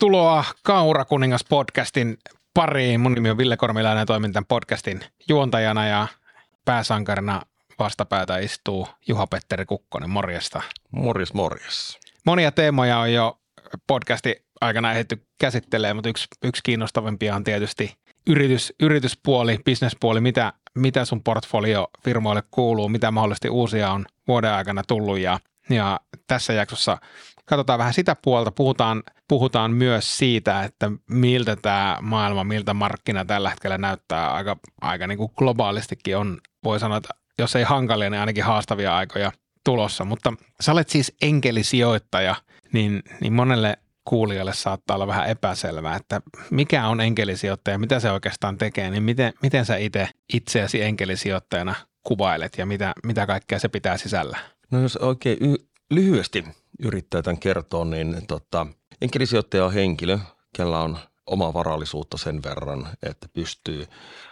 Tervetuloa Kaura Kuningas podcastin pariin. Mun nimi on Ville Kormilainen ja toimin tämän podcastin juontajana ja pääsankarina vastapäätä istuu Juha-Petteri Kukkonen. Morjesta. Morjes, morjes. Monia teemoja on jo podcasti aikana ehditty käsittelemään, mutta yksi, yksi kiinnostavimpia on tietysti yritys, yrityspuoli, bisnespuoli, mitä, mitä sun portfolio firmoille kuuluu, mitä mahdollisesti uusia on vuoden aikana tullut ja, ja tässä jaksossa katsotaan vähän sitä puolta, puhutaan, puhutaan myös siitä, että miltä tämä maailma, miltä markkina tällä hetkellä näyttää. Aika, aika niin kuin globaalistikin on, voi sanoa, että jos ei hankalia, niin ainakin haastavia aikoja tulossa, mutta sä olet siis enkelisijoittaja, niin, niin monelle kuulijalle saattaa olla vähän epäselvää, että mikä on enkelisijoittaja, mitä se oikeastaan tekee, niin miten, miten sä itse itseäsi enkelisijoittajana kuvailet ja mitä, mitä kaikkea se pitää sisällä? No jos oikein lyhyesti yrittää tämän kertoa, niin tota, enkelisijoittaja on henkilö, kellä on omaa varallisuutta sen verran, että pystyy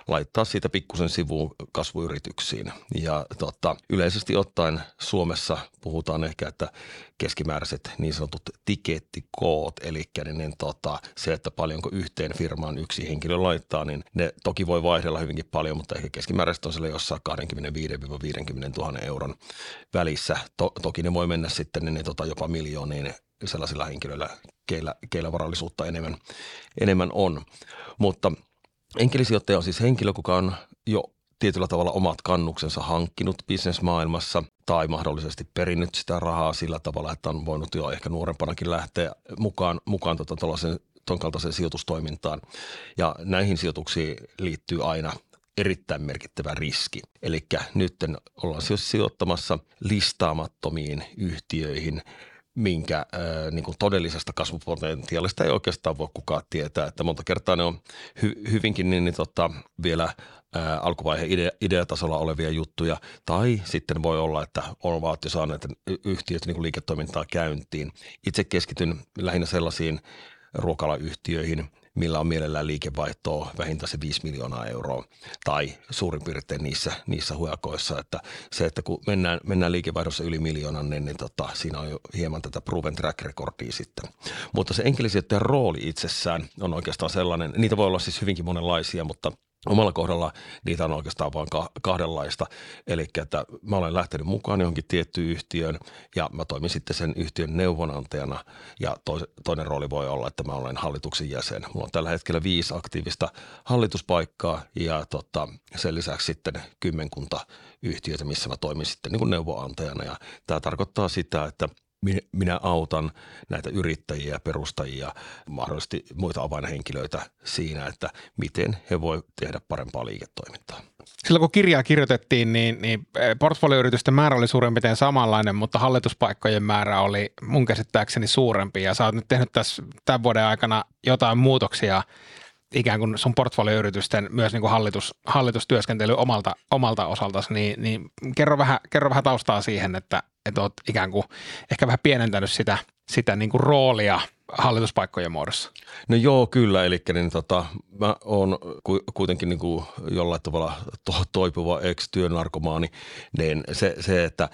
laittaa siitä pikkusen sivuun kasvuyrityksiin. Ja tota, yleisesti ottaen Suomessa puhutaan ehkä, että keskimääräiset niin sanotut tikettikoot, eli niin, tota, se, että paljonko yhteen firmaan yksi henkilö laittaa, niin ne toki voi vaihdella hyvinkin paljon, mutta ehkä keskimääräisesti on siellä jossain 25-50 000 euron välissä. To, toki ne voi mennä sitten niin, niin tota, jopa miljooniin sellaisilla henkilöillä, keillä, keillä varallisuutta enemmän, enemmän on. Mutta enkelisijoittaja on siis henkilö, joka on jo tietyllä tavalla omat kannuksensa hankkinut bisnesmaailmassa tai mahdollisesti perinnyt sitä rahaa sillä tavalla, että on voinut jo ehkä nuorempanakin lähteä mukaan, mukaan tota, tuon kaltaiseen sijoitustoimintaan. Ja näihin sijoituksiin liittyy aina erittäin merkittävä riski. Eli nyt ollaan siis sijoittamassa listaamattomiin yhtiöihin – minkä äh, niin kuin todellisesta kasvupotentiaalista ei oikeastaan voi kukaan tietää. Että monta kertaa ne on hy- hyvinkin niin, niin tota, vielä äh, alkuvaiheen idea, ideatasolla olevia juttuja. Tai sitten voi olla, että on vaan jo saaneet yhtiöt niin kuin liiketoimintaa käyntiin. Itse keskityn lähinnä sellaisiin ruokalayhtiöihin, millä on mielellään liikevaihtoa vähintään se 5 miljoonaa euroa tai suurin piirtein niissä, niissä hujakoissa. Että se, että kun mennään, mennään liikevaihdossa yli miljoonan, niin, niin tota, siinä on jo hieman tätä proven track recordia sitten. Mutta se enkelisijoittajan rooli itsessään on oikeastaan sellainen, niitä voi olla siis hyvinkin monenlaisia, mutta – Omalla kohdalla niitä on oikeastaan vain kahdenlaista. Eli että mä olen lähtenyt mukaan johonkin tiettyyn yhtiöön ja mä toimin sitten sen yhtiön neuvonantajana. Ja toinen rooli voi olla, että mä olen hallituksen jäsen. Mulla on tällä hetkellä viisi aktiivista hallituspaikkaa ja tota, sen lisäksi sitten kymmenkunta yhtiötä, missä mä toimin sitten niin kuin neuvonantajana. Ja tämä tarkoittaa sitä, että – minä autan näitä yrittäjiä perustajia, mahdollisesti muita avainhenkilöitä siinä, että miten he voi tehdä parempaa liiketoimintaa. Silloin kun kirjaa kirjoitettiin, niin, niin eh, portfolioyritysten määrä oli suurin piirtein samanlainen, mutta hallituspaikkojen määrä oli mun käsittääkseni suurempi. Ja sä oot nyt tehnyt tässä tämän vuoden aikana jotain muutoksia ikään kuin sun portfolioyritysten myös niin kuin hallitus, hallitustyöskentely omalta, omalta osaltasi, niin, niin kerro, vähän, kerro vähän taustaa siihen, että, että oot ikään kuin ehkä vähän pienentänyt sitä, sitä niin kuin roolia – hallituspaikkojen muodossa? No joo, kyllä. Eli niin tota, mä oon kuitenkin niin kuin jollain tavalla to, toipuva ex-työnarkomaani, niin se, se että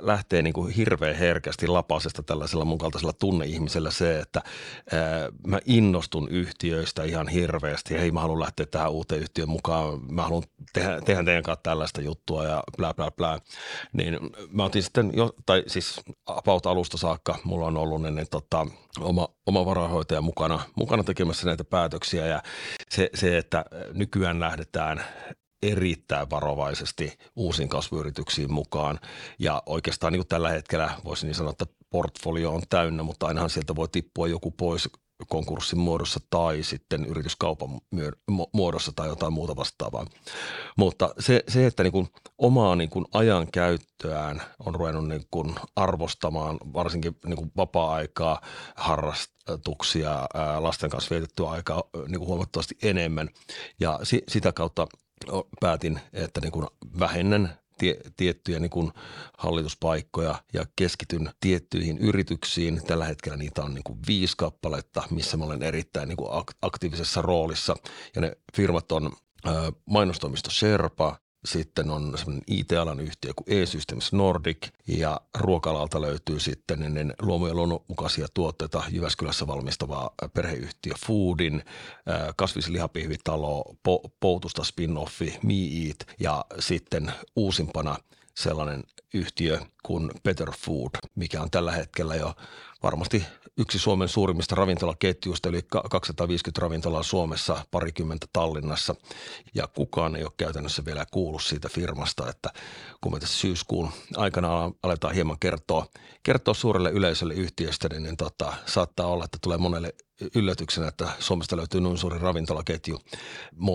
lähtee niin kuin hirveän herkästi lapasesta tällaisella mun kaltaisella tunneihmisellä se, että ää, mä innostun yhtiöistä ihan hirveästi. Hei, mä haluan lähteä tähän uuteen yhtiön mukaan. Mä haluan tehdä, tehdä teidän kanssa tällaista juttua ja bla bla bla. Niin mä otin sitten jo, tai siis about alusta saakka mulla on ollut niin tota, oma, oma varahoitaja mukana, mukana tekemässä näitä päätöksiä ja se, se, että nykyään lähdetään erittäin varovaisesti uusiin kasvuyrityksiin mukaan. Ja oikeastaan niin kuin tällä hetkellä voisin niin sanoa, että portfolio on täynnä, mutta ainahan sieltä voi tippua joku pois konkurssin muodossa tai sitten yrityskaupan muodossa tai jotain muuta vastaavaa. Mutta se, se että niin kuin omaa niin kuin ajan käyttöään on ruvennut niin kuin arvostamaan varsinkin niin kuin vapaa-aikaa, harrastuksia, lasten kanssa vietettyä aikaa niin kuin huomattavasti enemmän ja si, sitä kautta päätin, että niin kuin vähennän tie, tiettyjä niin kuin hallituspaikkoja ja keskityn tiettyihin yrityksiin. Tällä hetkellä niitä on niin kuin viisi kappaletta, missä mä olen erittäin niin kuin aktiivisessa roolissa. Ja ne firmat on mainostoimisto Sherpa, sitten on semmoinen IT-alan yhtiö kuin E-Systems Nordic ja ruokalalta löytyy sitten niin luomu- ja luonnonmukaisia tuotteita Jyväskylässä valmistavaa perheyhtiö Foodin, kasvislihapihvitalo, Poutusta spin-offi, Me Eat ja sitten uusimpana sellainen yhtiö kuin Better Food, mikä on tällä hetkellä jo varmasti yksi Suomen suurimmista ravintolaketjuista, eli 250 ravintolaa Suomessa, parikymmentä Tallinnassa. Ja kukaan ei ole käytännössä vielä kuullut siitä firmasta, että kun me tässä syyskuun aikana aletaan hieman kertoa, kertoa suurelle yleisölle yhtiöstä, niin, niin tota, saattaa olla, että tulee monelle yllätyksenä, että Suomesta löytyy noin suuri ravintolaketju,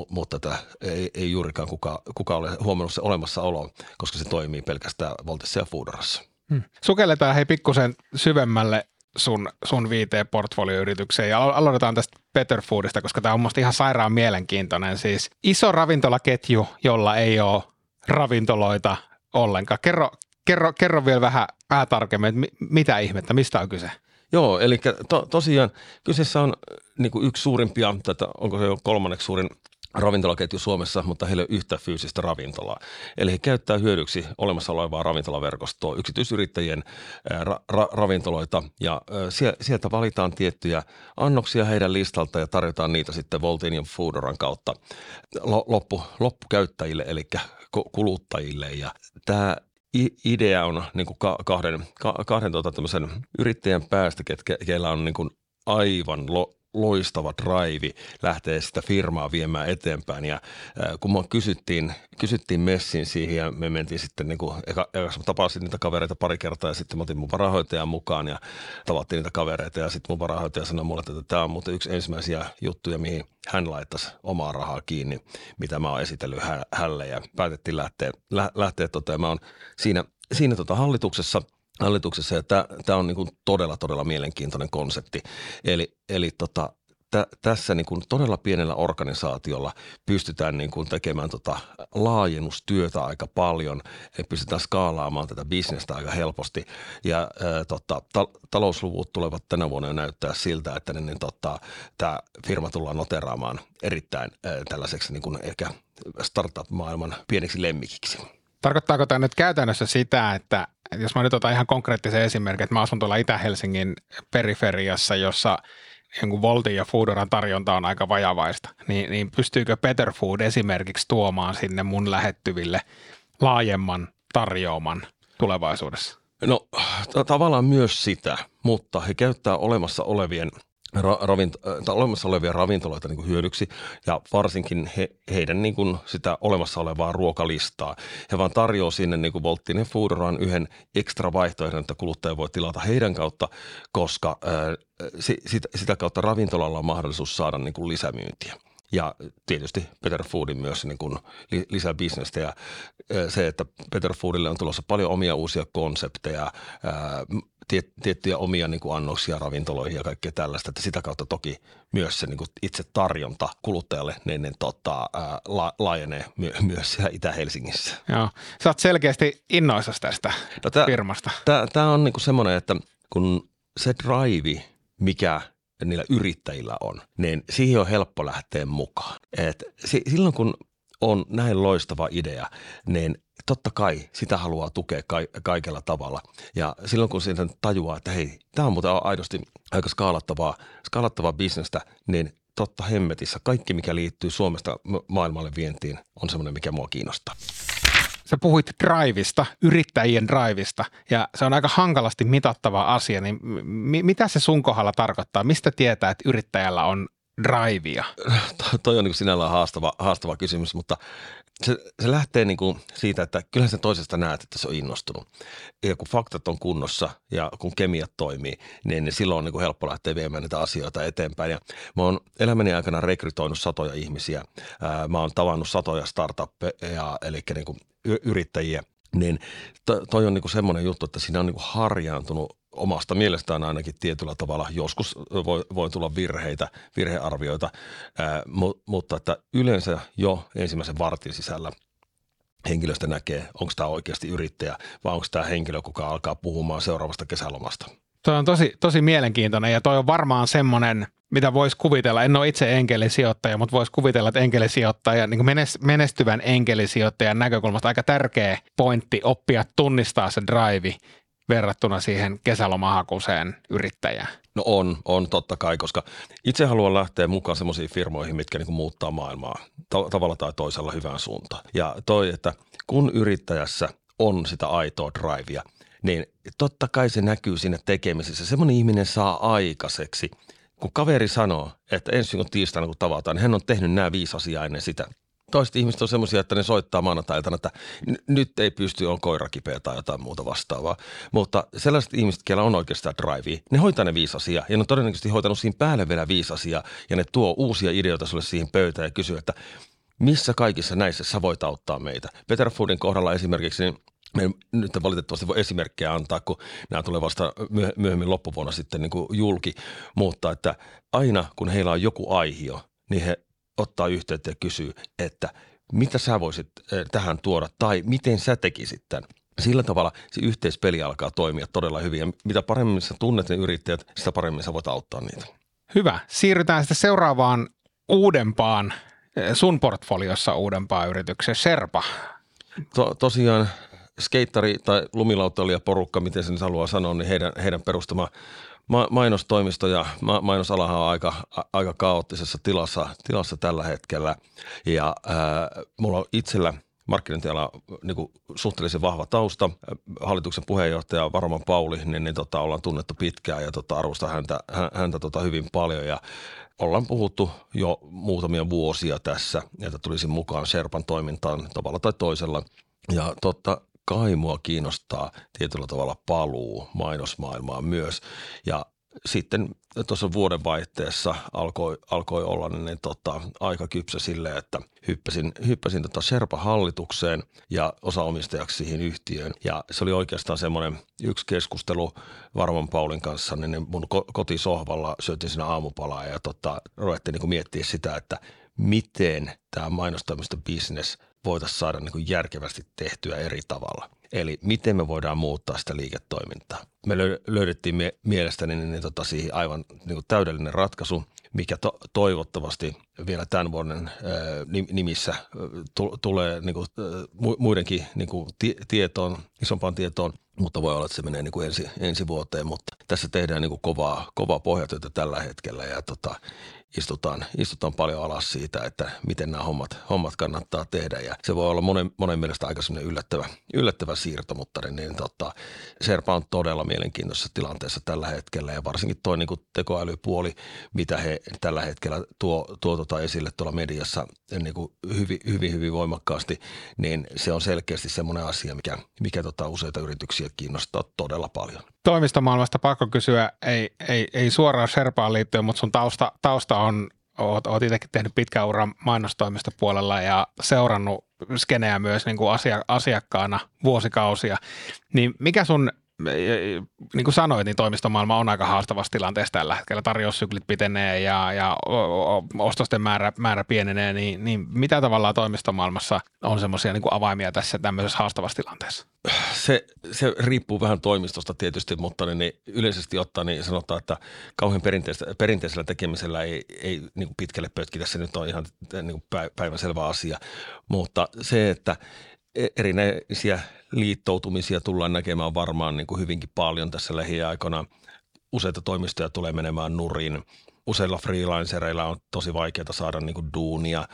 mutta tätä ei, ei juurikaan kukaan kuka ole huomannut se olemassaolo, koska se toimii pelkästään Voltessa ja Foodarassa. Hmm. Sukelletaan hei pikkusen syvemmälle sun, sun viiteen portfolioyritykseen ja aloitetaan tästä Better Foodista, koska tämä on musta ihan sairaan mielenkiintoinen. Siis iso ravintolaketju, jolla ei ole ravintoloita ollenkaan. Kerro, kerro, kerro vielä vähän, vähän tarkemmin, että mitä ihmettä, mistä on kyse? Joo, eli to, tosiaan kyseessä on niin yksi suurimpia, tätä, onko se jo kolmanneksi suurin ravintolaketju Suomessa, mutta heillä ei ole yhtä fyysistä ravintolaa. Eli he käyttää hyödyksi olemassa olevaa ravintolaverkostoa, yksityisyrittäjien ra- ra- ravintoloita ja sieltä valitaan tiettyjä annoksia heidän listalta ja tarjotaan niitä sitten Voltin ja Foodoran kautta loppu, loppukäyttäjille eli kuluttajille. Ja tämä idea on niin kuin kahden, kahden tuota, yrittäjän päästä, ketkä, keillä on niin kuin aivan lo, loistava drive lähteä sitä firmaa viemään eteenpäin. Ja kun me kysyttiin, kysyttiin messin siihen ja me mentiin sitten niin kuin, eka, eka tapasin niitä kavereita pari kertaa ja sitten mä otin mun varahoitajan mukaan ja tavattiin niitä kavereita ja sitten mun varahoitaja sanoi mulle, että tämä on muuten yksi ensimmäisiä juttuja, mihin hän laittaisi omaa rahaa kiinni, mitä mä oon esitellyt hälle ja päätettiin lähteä, lä, lähteä tota, ja mä oon siinä, siinä tota hallituksessa – hallituksessa ja tämä on niin kuin todella, todella mielenkiintoinen konsepti. Eli, eli tota, tä, tässä niin kuin todella pienellä organisaatiolla pystytään niin kuin tekemään tota laajennustyötä aika paljon, pystytään skaalaamaan tätä bisnestä aika helposti. Ja ää, tota, ta, talousluvut tulevat tänä vuonna näyttää siltä, että niin, niin, tota, tämä firma tullaan noteraamaan erittäin ää, tällaiseksi niin kuin ehkä startup-maailman pieneksi lemmikiksi. Tarkoittaako tämä nyt käytännössä sitä, että jos mä nyt otan ihan konkreettisen esimerkin, että mä asun tuolla Itä-Helsingin periferiassa, jossa jonkun Voltin ja Foodoran tarjonta on aika vajavaista, niin, niin pystyykö Better Food esimerkiksi tuomaan sinne mun lähettyville laajemman tarjoaman tulevaisuudessa? No tavallaan myös sitä, mutta he käyttää olemassa olevien – ra- ravint- äh, olemassa olevia ravintoloita niin hyödyksi ja varsinkin he, heidän niin kuin sitä olemassa olevaa ruokalistaa. He vaan tarjoaa sinne niin kuin Volttinen Foodoran yhden ekstra vaihtoehdon, että kuluttaja voi tilata heidän kautta, koska äh, sitä, sitä kautta ravintolalla on mahdollisuus saada niin kuin lisämyyntiä ja tietysti Peter Foodin myös niin kuin lisää bisnestä ja se, että Peter Foodille on tulossa paljon omia uusia konsepteja, tiettyjä omia niin kuin annoksia ravintoloihin ja kaikkea tällaista, että sitä kautta toki myös se niin kuin itse tarjonta kuluttajalle niin, niin tota, ää, la, laajenee my, myös siellä Itä-Helsingissä. Joo, sä oot selkeästi innoissasi tästä no tää, firmasta. Tämä on niin kuin semmoinen, että kun se drive, mikä – niillä yrittäjillä on, niin siihen on helppo lähteä mukaan. Et silloin kun on näin loistava idea, niin totta kai sitä haluaa tukea ka- kaikella tavalla. Ja silloin kun siitä tajuaa, että hei, tämä on muuten aidosti aika skaalattavaa, skaalattavaa bisnestä, niin totta hemmetissä kaikki, mikä liittyy Suomesta maailmalle vientiin, on semmoinen, mikä mua kiinnostaa sä puhuit drivista, yrittäjien drivista, ja se on aika hankalasti mitattava asia, niin m- mitä se sun kohdalla tarkoittaa? Mistä tietää, että yrittäjällä on drivea? Toi on niin sinällään haastava, haastava kysymys, mutta se, se lähtee niin kuin siitä, että kyllähän sen toisesta näet, että se on innostunut. Ja kun faktat on kunnossa ja kun kemiat toimii, niin, niin silloin on niin kuin helppo lähteä viemään niitä asioita eteenpäin. Ja mä oon elämäni aikana rekrytoinut satoja ihmisiä. mä oon tavannut satoja startuppeja, eli niin kuin yrittäjiä, niin to, toi on niinku semmoinen juttu, että siinä on niinku harjaantunut omasta mielestään ainakin tietyllä tavalla. Joskus voi, voi tulla virheitä, virhearvioita, ää, mu, mutta että yleensä jo ensimmäisen vartin sisällä henkilöstä näkee, onko tämä oikeasti yrittäjä vai onko tämä henkilö, joka alkaa puhumaan seuraavasta kesälomasta. Toi on tosi, tosi mielenkiintoinen ja toi on varmaan semmoinen, mitä voisi kuvitella, en ole itse enkelisijoittaja, mutta voisi kuvitella, että enkelisijoittaja, niin menestyvän enkelisijoittajan näkökulmasta aika tärkeä pointti oppia tunnistaa se drive verrattuna siihen kesälomahakuseen yrittäjään. No on, on totta kai, koska itse haluan lähteä mukaan semmoisiin firmoihin, mitkä niin muuttaa maailmaa ta- tavalla tai toisella hyvään suuntaan. Ja toi, että kun yrittäjässä on sitä aitoa drivea, niin totta kai se näkyy siinä tekemisessä. Semmoinen ihminen saa aikaiseksi, kun kaveri sanoo, että ensi viikon tiistaina kun tavataan, niin hän on tehnyt nämä viisi asiaa ennen sitä. Toiset ihmiset on semmoisia, että ne soittaa maanantailtana, että nyt ei pysty, on koira kipeä tai jotain muuta vastaavaa. Mutta sellaiset ihmiset, joilla on oikeastaan drivea, ne hoitaa ne viisi asiaa ja ne on todennäköisesti hoitanut siinä päälle vielä viisi asiaa ja ne tuo uusia ideoita sulle siihen pöytään ja kysyy, että missä kaikissa näissä sä voit auttaa meitä. Peter Foodin kohdalla esimerkiksi niin me nyt valitettavasti voi esimerkkejä antaa, kun nämä tulee vasta myöhemmin loppuvuonna sitten niin kuin julki, mutta että aina kun heillä on joku aihio, niin he ottaa yhteyttä ja kysyy, että mitä sä voisit eh, tähän tuoda tai miten sä tekisit tämän. Sillä tavalla se yhteispeli alkaa toimia todella hyvin ja mitä paremmin sä tunnet ne yrittäjät, sitä paremmin sä voit auttaa niitä. Hyvä. Siirrytään sitten seuraavaan uudempaan, eh, sun portfoliossa uudempaan yritykseen, Serpa. To, tosiaan skeittari tai lumilautailijä porukka, miten sen haluaa sanoa, niin heidän, heidän perustama ma- mainostoimisto ja ma- mainosalahan on aika, aika kaoottisessa tilassa, tilassa tällä hetkellä. Ja ää, mulla on itsellä markkinointiala niin kuin suhteellisen vahva tausta. Hallituksen puheenjohtaja Varman Pauli, niin, niin tota, ollaan tunnettu pitkään ja tota, arvostan häntä, häntä tota, hyvin paljon ja ollaan puhuttu jo muutamia vuosia tässä, että tulisin mukaan Sherpan toimintaan tavalla tai toisella. Ja totta kai mua kiinnostaa tietyllä tavalla paluu mainosmaailmaan myös. Ja sitten tuossa vuodenvaihteessa alkoi, alkoi olla niin, niin tota, aika kypsä sille, että hyppäsin, hyppäsin tota Sherpa-hallitukseen ja osaomistajaksi siihen yhtiöön. Ja se oli oikeastaan semmoinen yksi keskustelu Varman Paulin kanssa, niin, niin mun kotisohvalla syötin siinä aamupalaa ja tota, ruvettiin niin miettiä sitä, että miten tämä mainostoimisto business voitaisiin saada niin kuin järkevästi tehtyä eri tavalla. Eli miten me voidaan muuttaa sitä liiketoimintaa. Me löydettiin mie- mielestäni niin, niin, tota, siihen aivan niin kuin täydellinen ratkaisu, mikä to- toivottavasti vielä tämän vuoden ää, nimissä t- tulee niin kuin, ää, muidenkin niin kuin t- tietoon, isompaan tietoon, mutta voi olla, että se menee niin kuin ensi, ensi vuoteen, mutta tässä tehdään niin kuin kovaa, kovaa pohjatyötä tällä hetkellä ja tota, istutaan, istutaan paljon alas siitä, että miten nämä hommat, hommat kannattaa tehdä. Ja se voi olla monen, monen mielestä aika yllättävä, yllättävä siirto, mutta niin, niin tota, Serpa on todella mielenkiintoisessa tilanteessa tällä hetkellä ja varsinkin tuo niin tekoälypuoli, mitä he tällä hetkellä tuo, tuo tota esille tuolla mediassa niin kuin hyvin, hyvin, hyvin voimakkaasti, niin se on selkeästi semmoinen asia, mikä, mikä tota useita yrityksiä kiinnostaa todella paljon toimistomaailmasta pakko kysyä, ei, ei, ei suoraan Sherpaan liittyen, mutta sun tausta, tausta on, oot, oot itsekin tehnyt pitkän uran mainostoimistopuolella ja seurannut skeneä myös niin kuin asia, asiakkaana vuosikausia. Niin mikä sun niin kuin sanoit, niin toimistomaailma on aika haastavassa tilanteessa tällä hetkellä. Tarjoussyklit pitenee ja, ja ostosten määrä, määrä pienenee, niin, niin mitä tavallaan toimistomaailmassa on semmoisia niin avaimia tässä tämmöisessä haastavassa tilanteessa? Se, se riippuu vähän toimistosta tietysti, mutta niin, niin yleisesti ottaen niin sanotaan, että kauhean perinteisellä tekemisellä ei, ei niin kuin pitkälle pötkitä. Se nyt on ihan niin kuin päivänselvä asia, mutta se, että erinäisiä liittoutumisia tullaan näkemään varmaan niin kuin hyvinkin paljon tässä lähiaikoina. Useita toimistoja tulee menemään nurin. Useilla freelancereilla on tosi vaikeaa saada niin kuin duunia.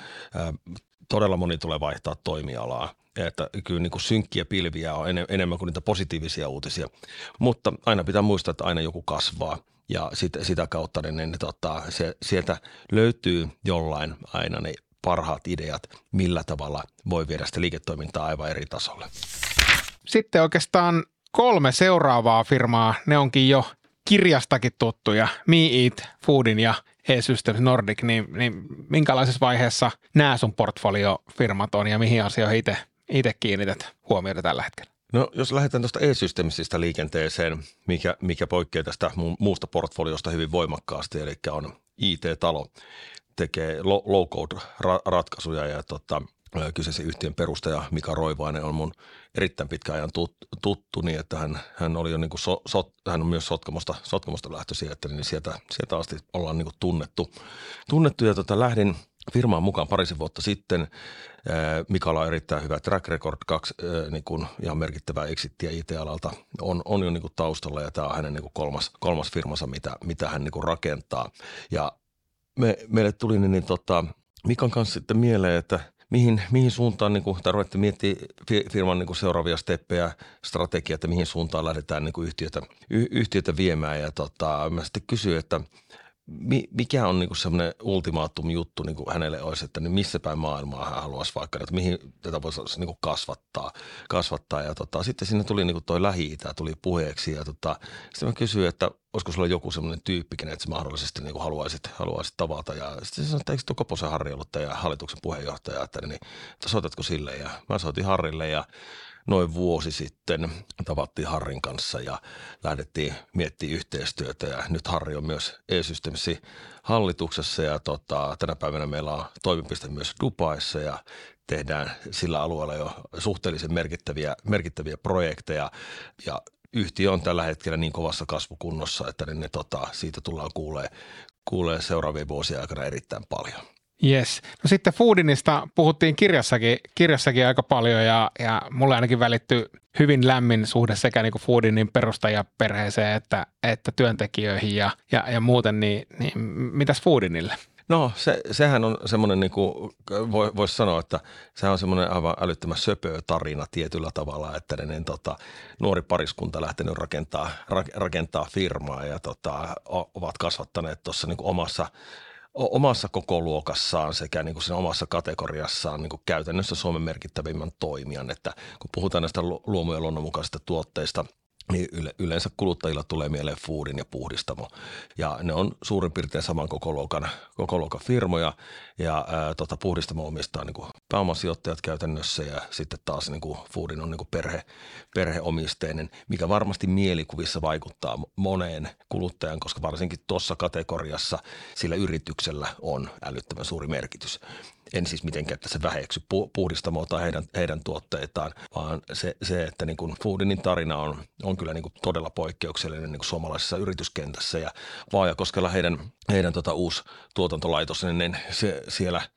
Todella moni tulee vaihtaa toimialaa. Että kyllä niin kuin synkkiä pilviä on enemmän kuin niitä positiivisia uutisia. Mutta aina pitää muistaa, että aina joku kasvaa ja sit, sitä kautta niin, niin, tota, se, sieltä löytyy jollain aina niin parhaat ideat, millä tavalla voi viedä sitä liiketoimintaa aivan eri tasolle. Sitten oikeastaan kolme seuraavaa firmaa, ne onkin jo kirjastakin tuttuja, Me Eat, Foodin ja E-Systems Nordic, niin, niin minkälaisessa vaiheessa nämä sun portfoliofirmat on ja mihin asioihin itse, kiinnität huomiota tällä hetkellä? No jos lähdetään tuosta e-systemsistä liikenteeseen, mikä, mikä poikkeaa tästä muusta portfoliosta hyvin voimakkaasti, eli on IT-talo, tekee low-code-ratkaisuja ja tota, kyseisen yhtiön perustaja Mika Roivainen on mun erittäin pitkä ajan tuttu, niin että hän, hän, oli jo niin kuin so, so, hän on myös Sotkamosta, Sotkamosta lähtöisin, että niin sieltä, sieltä asti ollaan niin kuin tunnettu. tunnettu ja tota, lähdin firmaan mukaan parisen vuotta sitten. Mikalla on erittäin hyvä track record, kaksi niin kuin ihan merkittävää exittiä IT-alalta on, on jo niin kuin taustalla ja tämä on hänen niin kuin kolmas, kolmas firmansa, mitä, mitä hän niin kuin rakentaa. Ja me, meille tuli niin, niin tota, Mikan kanssa sitten mieleen, että mihin, mihin suuntaan, niin kuin, ruvettiin miettiä firman niin kuin seuraavia steppejä, strategiaa, että mihin suuntaan lähdetään niin kuin yhtiötä, y, yhtiötä viemään. Ja tota, mä sitten kysyin, että mikä on niin semmoinen ultimaatum juttu niin hänelle olisi, että niin missä päin maailmaa hän haluaisi vaikka, että mihin tätä voisi niin kasvattaa. kasvattaa. Ja tota, sitten sinne tuli niin toi lähi tuli puheeksi ja tota, sitten mä kysyin, että olisiko sulla joku semmoinen tyyppi, että sä mahdollisesti niin haluaisit, haluaisit tavata. Ja sitten sanoin, että eikö tuo Koposen Harri ollut teidän hallituksen puheenjohtaja, että, niin, että soitatko sille. Ja mä soitin Harrille ja noin vuosi sitten tavattiin Harrin kanssa ja lähdettiin miettimään yhteistyötä ja nyt Harri on myös e hallituksessa ja tota, tänä päivänä meillä on toimipiste myös Dubaissa ja tehdään sillä alueella jo suhteellisen merkittäviä, merkittäviä projekteja ja yhtiö on tällä hetkellä niin kovassa kasvukunnossa, että ne, ne tota, siitä tullaan kuulee, kuulee seuraavien vuosien aikana erittäin paljon. Yes. No sitten Foodinista puhuttiin kirjassakin, kirjassakin aika paljon ja, ja mulle ainakin välittyy hyvin lämmin suhde sekä niin kuin Foodinin perustajaperheeseen että, että työntekijöihin ja, ja, ja muuten, niin, niin mitäs Foodinille? No se, sehän on semmoinen, niin kuin voi, voisi sanoa, että sehän on semmoinen aivan älyttömän söpö tarina tietyllä tavalla, että ne, niin, tota, nuori pariskunta lähtenyt rakentaa, rakentaa firmaa ja tota, ovat kasvattaneet tuossa niin omassa – omassa koko luokassaan sekä niin kuin siinä omassa kategoriassaan niin kuin käytännössä Suomen merkittävimmän toimijan. Että kun puhutaan näistä luomu- ja luonnonmukaisista tuotteista – niin yleensä kuluttajilla tulee mieleen Foodin ja Puhdistamo. Ja ne on suurin piirtein saman koko luokan, koko luokan firmoja ja ää, tota, Puhdistamo omistaa niin kuin pääomasijoittajat käytännössä ja sitten taas niin kuin Foodin on niin kuin perhe, perheomisteinen, mikä varmasti mielikuvissa vaikuttaa moneen kuluttajan, koska varsinkin tuossa kategoriassa sillä yrityksellä on älyttömän suuri merkitys en siis mitenkään tässä väheksy puhdistamoa tai heidän, heidän tuotteitaan, vaan se, se että niin kuin Foodinin tarina on, on kyllä niin kuin todella poikkeuksellinen niin kuin suomalaisessa yrityskentässä ja Vaajakoskella heidän, heidän tota uusi tuotantolaitos, niin, niin se, siellä –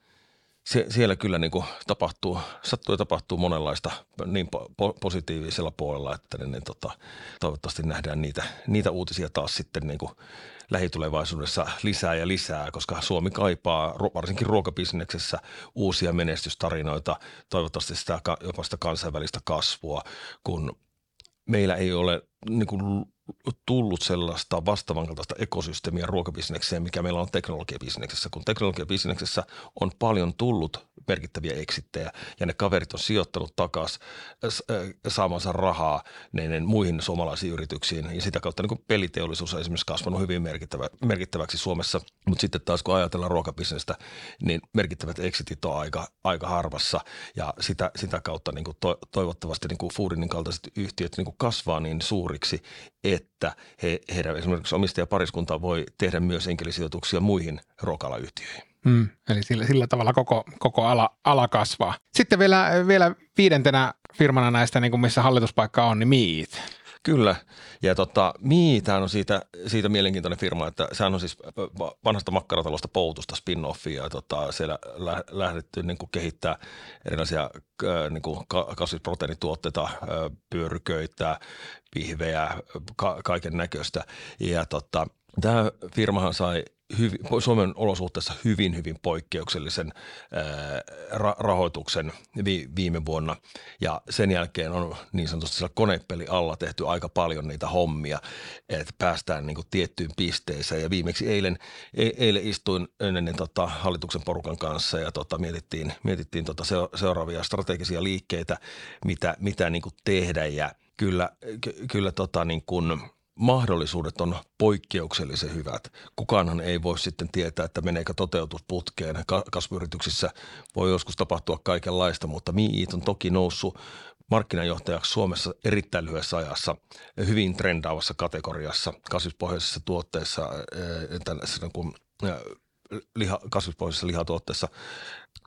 se, siellä kyllä niin kuin tapahtuu, sattuu ja tapahtuu monenlaista niin po- positiivisella puolella, että niin, niin, tota, toivottavasti nähdään niitä, niitä uutisia taas sitten niin kuin lähitulevaisuudessa lisää ja lisää, koska Suomi kaipaa varsinkin ruokabisneksessä uusia menestystarinoita, toivottavasti sitä, jopa sitä kansainvälistä kasvua, kun meillä ei ole niin kuin tullut sellaista vastaavan kaltaista ekosysteemiä ruokabisnekseen, mikä meillä on teknologiabisneksessä. Kun teknologiabisneksessä on paljon tullut merkittäviä eksittejä ja ne kaverit on sijoittanut takaisin äh, saamansa rahaa niin muihin suomalaisiin yrityksiin ja sitä kautta niin peliteollisuus on esimerkiksi kasvanut hyvin merkittävä, merkittäväksi Suomessa. Mutta sitten taas kun ajatellaan ruokabisnestä, niin merkittävät exitit on aika, aika harvassa ja sitä, sitä kautta niin to, toivottavasti niin Foodinin kaltaiset yhtiöt niin kasvaa niin suuriksi, että he, heidän esimerkiksi omistajapariskunta voi tehdä myös enkelisijoituksia muihin ruokalayhtiöihin. Mm, eli sillä, sillä tavalla koko, koko ala, ala kasvaa. Sitten vielä, vielä viidentenä firmana näistä, niin kuin missä hallituspaikka on, niin Meet. Kyllä, ja tota, Miitään on siitä, siitä mielenkiintoinen firma, että sehän on siis vanhasta makkaratalosta Poutusta spin-offia, ja tota, siellä lähdetty niin kuin kehittää erilaisia niin kuin kasvisproteiinituotteita, pyöryköitä, pihvejä, ka- kaiken näköistä, ja tota, Tämä firmahan sai hyvin, Suomen olosuhteissa hyvin, hyvin poikkeuksellisen ää, rahoituksen vi, viime vuonna. Ja sen jälkeen on niin sanotusti konepeli alla tehty aika paljon niitä hommia, että päästään niin kuin tiettyyn pisteeseen. Ja viimeksi eilen, e, eilen istuin ennen tota, hallituksen porukan kanssa ja tota, mietittiin, mietittiin tota seuraavia strategisia liikkeitä, mitä, mitä niin kuin tehdä ja kyllä, kyllä tota, niin kuin – mahdollisuudet on poikkeuksellisen hyvät. Kukaanhan ei voi sitten tietää, että meneekö toteutus putkeen. Kasvuyrityksissä voi joskus tapahtua kaikenlaista, mutta Miit on toki noussut markkinajohtajaksi Suomessa erittäin lyhyessä ajassa hyvin trendaavassa kategoriassa kasvispohjaisissa tuotteissa tällaisena kuin liha, kasvispohjaisessa lihatuotteessa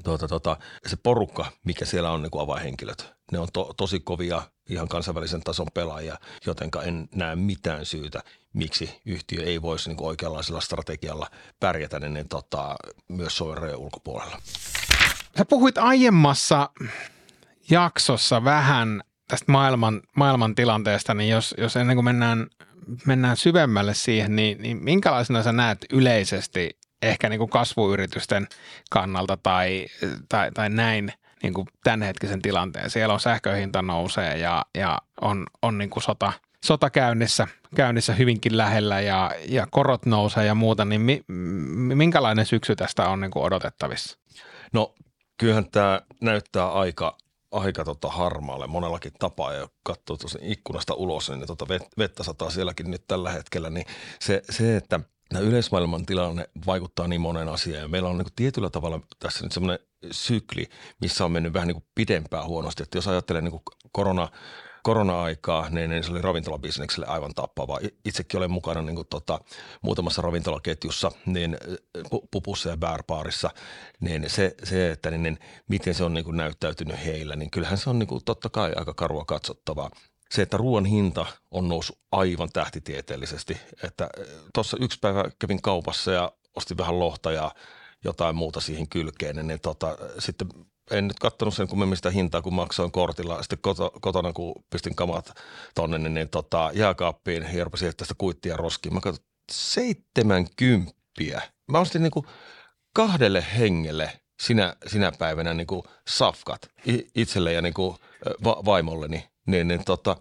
tuota, tuota, se porukka, mikä siellä on niin kuin avainhenkilöt, ne on to, tosi kovia ihan kansainvälisen tason pelaajia, jotenka en näe mitään syytä, miksi yhtiö ei voisi niin kuin oikeanlaisella strategialla pärjätä niin, niin tota, myös Suomen ulkopuolella. Sä puhuit aiemmassa jaksossa vähän tästä maailman, maailman tilanteesta, niin jos, jos ennen kuin mennään, mennään syvemmälle siihen, niin, niin minkälaisena sä näet yleisesti ehkä niin kuin kasvuyritysten kannalta tai, tai, tai näin niin kuin tämänhetkisen tilanteen. Siellä on sähköhinta nousee ja, ja on, on niin kuin sota, sota käynnissä, käynnissä hyvinkin lähellä ja, ja korot nousee ja muuta, niin mi, minkälainen syksy tästä on niin kuin odotettavissa? No kyllähän tämä näyttää aika aika tota harmaalle monellakin tapaa ja katsoo tuossa ikkunasta ulos, niin tota vettä sataa sielläkin nyt tällä hetkellä, niin se, se että tämä yleismaailman tilanne vaikuttaa niin monen asiaan ja meillä on niin tietyllä tavalla tässä nyt semmoinen sykli, missä on mennyt vähän niin kuin pidempään huonosti, että jos ajattelee niin kuin korona korona-aikaa, niin, niin se oli ravintolabisnekselle aivan tappava. Itsekin olen mukana niin kuin, tota, muutamassa ravintolaketjussa, niin pupussa ja bärpaarissa, niin se, se että niin, niin, miten se on niin kuin, näyttäytynyt heillä, niin kyllähän se on niin kuin, totta kai aika karua katsottavaa se, että ruoan hinta on noussut aivan tähtitieteellisesti. Että tuossa yksi päivä kävin kaupassa ja ostin vähän lohta ja jotain muuta siihen kylkeen, niin, niin tota, sitten en nyt katsonut sen kummemmin sitä hintaa, kun maksoin kortilla. Sitten koto, kotona, kun pistin kamat tonne, niin, niin tota, jääkaappiin ja rupesin tästä kuittia roskiin. Mä katsoin, 70. Mä ostin niin kuin kahdelle hengelle sinä, sinä päivänä niin kuin safkat itselle ja niin kuin va- vaimolleni. Niin, niin tota,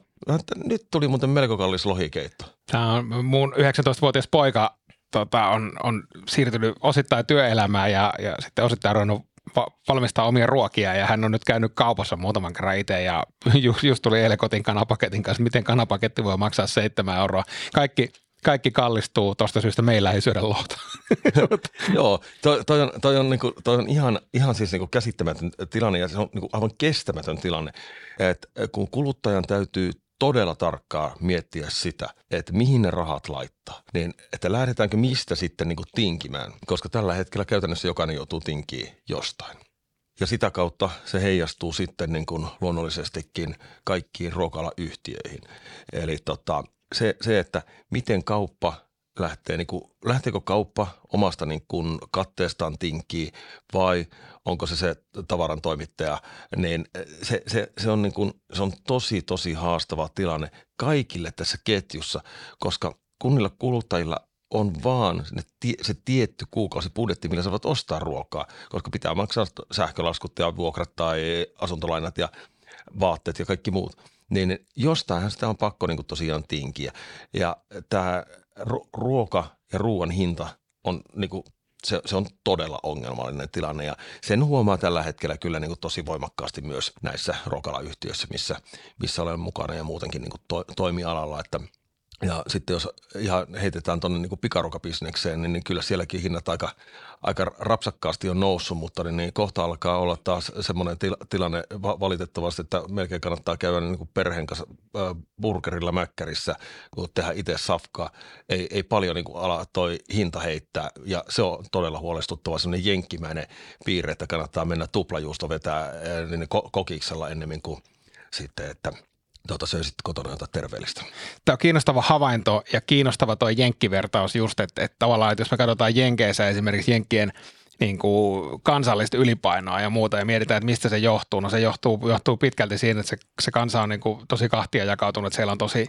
nyt tuli muuten melko kallis lohikeitto. Tämä on mun 19-vuotias poika tota, on, on siirtynyt osittain työelämään ja, ja sitten osittain ruvennut valmistaa omia ruokia ja hän on nyt käynyt kaupassa muutaman kerran itse ja just, just tuli eilen kotiin kanapaketin kanssa, miten kanapaketti voi maksaa 7 euroa. Kaikki, kaikki kallistuu tuosta syystä, meillä ei syödä lohta. Joo, toi, toi, on, toi, on, niinku, toi on ihan, ihan siis niinku käsittämätön tilanne ja se on niinku aivan kestämätön tilanne, että kun kuluttajan täytyy todella tarkkaa miettiä sitä, että mihin ne rahat laittaa. Niin, että lähdetäänkö mistä sitten niin kuin tinkimään, koska tällä hetkellä käytännössä jokainen joutuu tinkiin jostain. Ja sitä kautta se heijastuu sitten niin kuin luonnollisestikin kaikkiin ruokalayhtiöihin. Eli tota, se, se, että miten kauppa lähtee, niin kuin, lähteekö kauppa omasta niin kuin katteestaan tinkkiin vai onko se se tavaran toimittaja, niin se, se, se, on niin kuin, se on tosi, tosi haastava tilanne kaikille tässä ketjussa, koska kunnilla kuluttajilla on vaan se tietty kuukausibudjetti, millä saavat ostaa ruokaa, koska pitää maksaa sähkölaskut ja vuokrat tai asuntolainat ja vaatteet ja kaikki muut. Niin jostainhan sitä on pakko niin kuin tosiaan tinkiä. Ja tämä ruoka ja ruoan hinta on niin kuin, se, se on todella ongelmallinen tilanne ja sen huomaa tällä hetkellä kyllä niin kuin tosi voimakkaasti myös näissä ruokalayhtiöissä, missä, missä olen mukana ja muutenkin niin kuin to, toimialalla, että – ja sitten jos ihan heitetään tuonne niin pikarukabisnekseen, niin, niin kyllä sielläkin hinnat aika, aika rapsakkaasti on noussut, mutta niin, niin kohta alkaa olla taas semmoinen til, tilanne valitettavasti, että melkein kannattaa käydä niin kuin perheen kanssa äh, burgerilla mäkkärissä, kun tehdä itse safkaa. Ei, ei paljon niin kuin ala toi hinta heittää ja se on todella huolestuttava semmoinen jenkkimäinen piirre, että kannattaa mennä tuplajuusto vetää niin kokiksella ennemmin kuin sitten, että – tuota, söisit kotona jotain terveellistä. Tämä on kiinnostava havainto ja kiinnostava tuo jenkkivertaus just, että, että tavallaan, että jos me katsotaan Jenkeissä esimerkiksi Jenkkien niin kuin kansallista ylipainoa ja muuta ja mietitään, että mistä se johtuu. No se johtuu, johtuu pitkälti siinä, että se, se kansa on niin kuin tosi kahtia jakautunut, että siellä on tosi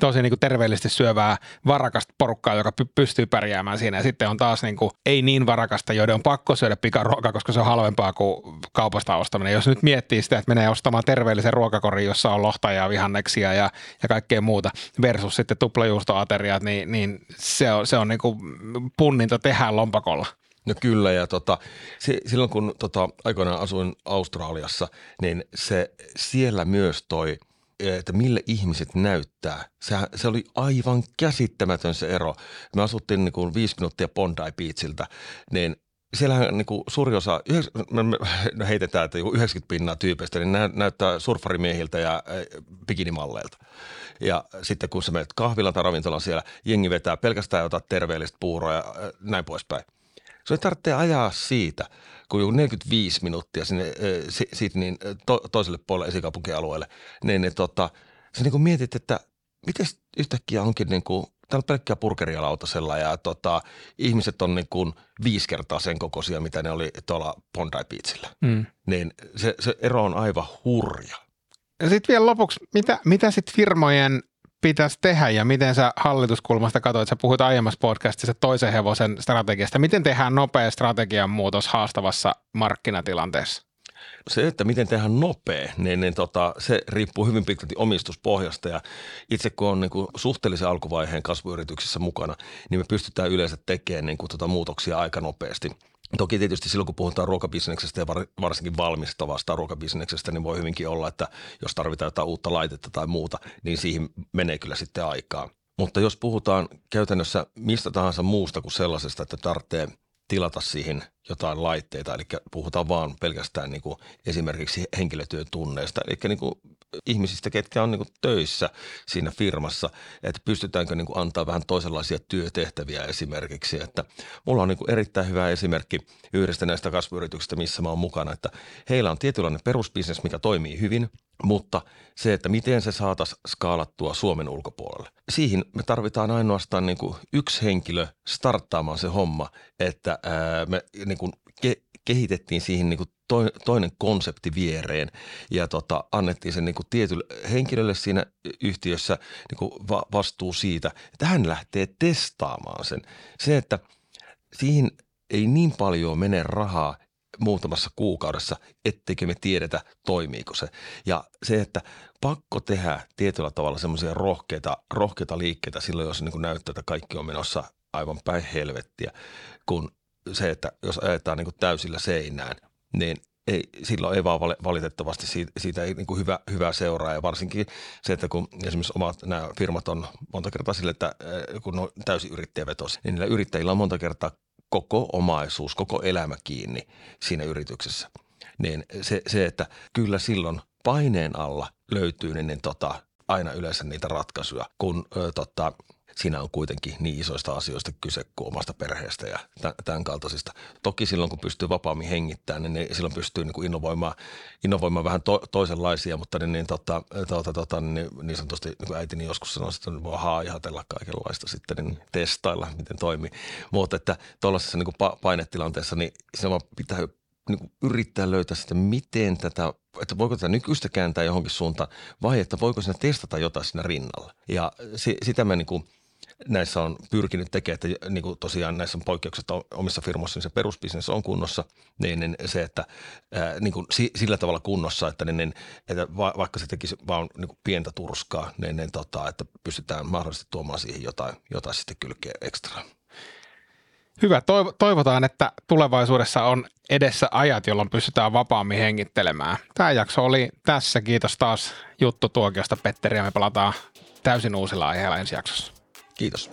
tosi niin kuin terveellisesti syövää varakasta porukkaa, joka py- pystyy pärjäämään siinä. Ja sitten on taas niin kuin, ei niin varakasta, joiden on pakko syödä pikaruokaa, koska se on halvempaa kuin kaupasta ostaminen. Jos nyt miettii sitä, että menee ostamaan terveellisen ruokakorin, jossa on lohta ja vihanneksia ja, ja kaikkea muuta, versus sitten tuplajuustoateriat, niin, niin se on, se on niin kuin punninta tehdään lompakolla. No kyllä, ja tota, se, silloin kun tota, aikoinaan asuin Australiassa, niin se siellä myös toi – että mille ihmiset näyttää. Se, se oli aivan käsittämätön se ero. Me asuttiin niin kuin viisi minuuttia Bondi Beachiltä, niin siellähän niin kuin suuri osa, me heitetään, että 90 pinnaa tyypeistä, niin näyttää surfarimiehiltä ja bikinimalleilta. Ja sitten kun sä menet kahvilan tai ravintolan siellä, jengi vetää pelkästään jotain terveellistä puuroa ja näin poispäin. Se ei tarvitse ajaa siitä, kun 45 minuuttia sinne siitä niin to, toiselle puolelle esikaupunkialueelle, niin, niin tota, sä niin kuin mietit, että miten yhtäkkiä onkin niin kuin, täällä on pelkkää burgeria lautasella ja tota, ihmiset on niin kuin viisi kertaa sen kokoisia, mitä ne oli tuolla Bondi Beachillä. Mm. Niin se, se ero on aivan hurja. Ja sitten vielä lopuksi, mitä, mitä sitten firmojen pitäisi tehdä ja miten sä hallituskulmasta katsoit, sä puhuit aiemmassa podcastissa toisen hevosen strategiasta. Miten tehdään nopea strategian muutos haastavassa markkinatilanteessa? Se, että miten tehdään nopea, niin, niin tota, se riippuu hyvin pitkälti omistuspohjasta ja itse kun on niin kuin suhteellisen alkuvaiheen kasvuyrityksissä mukana, niin me pystytään yleensä tekemään niin kuin tota muutoksia aika nopeasti – Toki tietysti silloin, kun puhutaan ruokabisneksestä ja varsinkin valmistavasta ruokabisneksestä, niin voi hyvinkin olla, että jos tarvitaan jotain uutta laitetta tai muuta, niin siihen menee kyllä sitten aikaa. Mutta jos puhutaan käytännössä mistä tahansa muusta kuin sellaisesta, että tarvitsee tilata siihen jotain laitteita, eli puhutaan vaan pelkästään niin kuin esimerkiksi henkilötyötunneista, eli niin kuin ihmisistä, ketkä on niin kuin töissä siinä firmassa, että pystytäänkö niin kuin antaa vähän toisenlaisia työtehtäviä esimerkiksi. Että mulla on niin kuin erittäin hyvä esimerkki yhdestä näistä kasvuyrityksistä, missä mä oon mukana, että heillä on tietynlainen perusbisnes, mikä toimii hyvin, mutta se, että miten se saataisiin skaalattua Suomen ulkopuolelle. Siihen me tarvitaan ainoastaan niin kuin yksi henkilö starttaamaan se homma, että me niin kuin ke- kehitettiin siihen niin kuin toinen konsepti viereen ja tota, annettiin sen niin kuin tietylle henkilölle siinä yhtiössä niin kuin va- vastuu siitä, että hän lähtee testaamaan sen. Se, että siihen ei niin paljon mene rahaa muutamassa kuukaudessa, etteikö me tiedetä, toimiiko se. Ja se, että pakko tehdä tietyllä tavalla semmoisia rohkeita, rohkeita liikkeitä silloin, jos niin näyttää, että kaikki on menossa aivan päin helvettiä, kun se, että jos ajetaan niin täysillä seinään, niin ei, silloin ei vaan valitettavasti siitä, siitä ei niin kuin hyvä, hyvä seuraa ja varsinkin se, että kun esimerkiksi omat nämä firmat on monta kertaa sille, että kun on täysin yrittäjävetosi, niin niillä yrittäjillä on monta kertaa koko omaisuus, koko elämä kiinni siinä yrityksessä. Niin se, se että kyllä silloin paineen alla löytyy niin, niin tota, aina yleensä niitä ratkaisuja, kun ö, tota, siinä on kuitenkin niin isoista asioista kyse kuin omasta perheestä ja tämän kaltaisista. Toki silloin, kun pystyy vapaammin hengittämään, niin, niin silloin pystyy niin kuin innovoimaan, innovoimaan vähän to, toisenlaisia, mutta niin, niin, tota, tota, tota, niin, niin sanotusti niin kuin äitini joskus sanoi, että voi haajahatella kaikenlaista sitten, niin testailla, miten toimii. Mutta että tuollaisessa niin kuin painetilanteessa, niin se vaan pitää niin kuin yrittää löytää sitä, miten tätä, että voiko tätä nykyistä kääntää johonkin suuntaan vai että voiko siinä testata jotain siinä rinnalla. Ja si, sitä me niin kuin – näissä on pyrkinyt tekemään, että niin kuin tosiaan näissä on poikkeukset omissa firmoissa, niin se perusbisnes on kunnossa, niin, niin se, että ää, niin kuin sillä tavalla kunnossa, että, niin, niin, että va, vaikka se tekisi vaan niin kuin pientä turskaa, niin, niin tota, että pystytään mahdollisesti tuomaan siihen jotain, jotain sitten kylkeä ekstra. Hyvä. Toivotaan, että tulevaisuudessa on edessä ajat, jolloin pystytään vapaammin hengittelemään. Tämä jakso oli tässä. Kiitos taas juttu tuokiosta Petteri ja me palataan täysin uusilla aiheilla ensi jaksossa. Kiitos.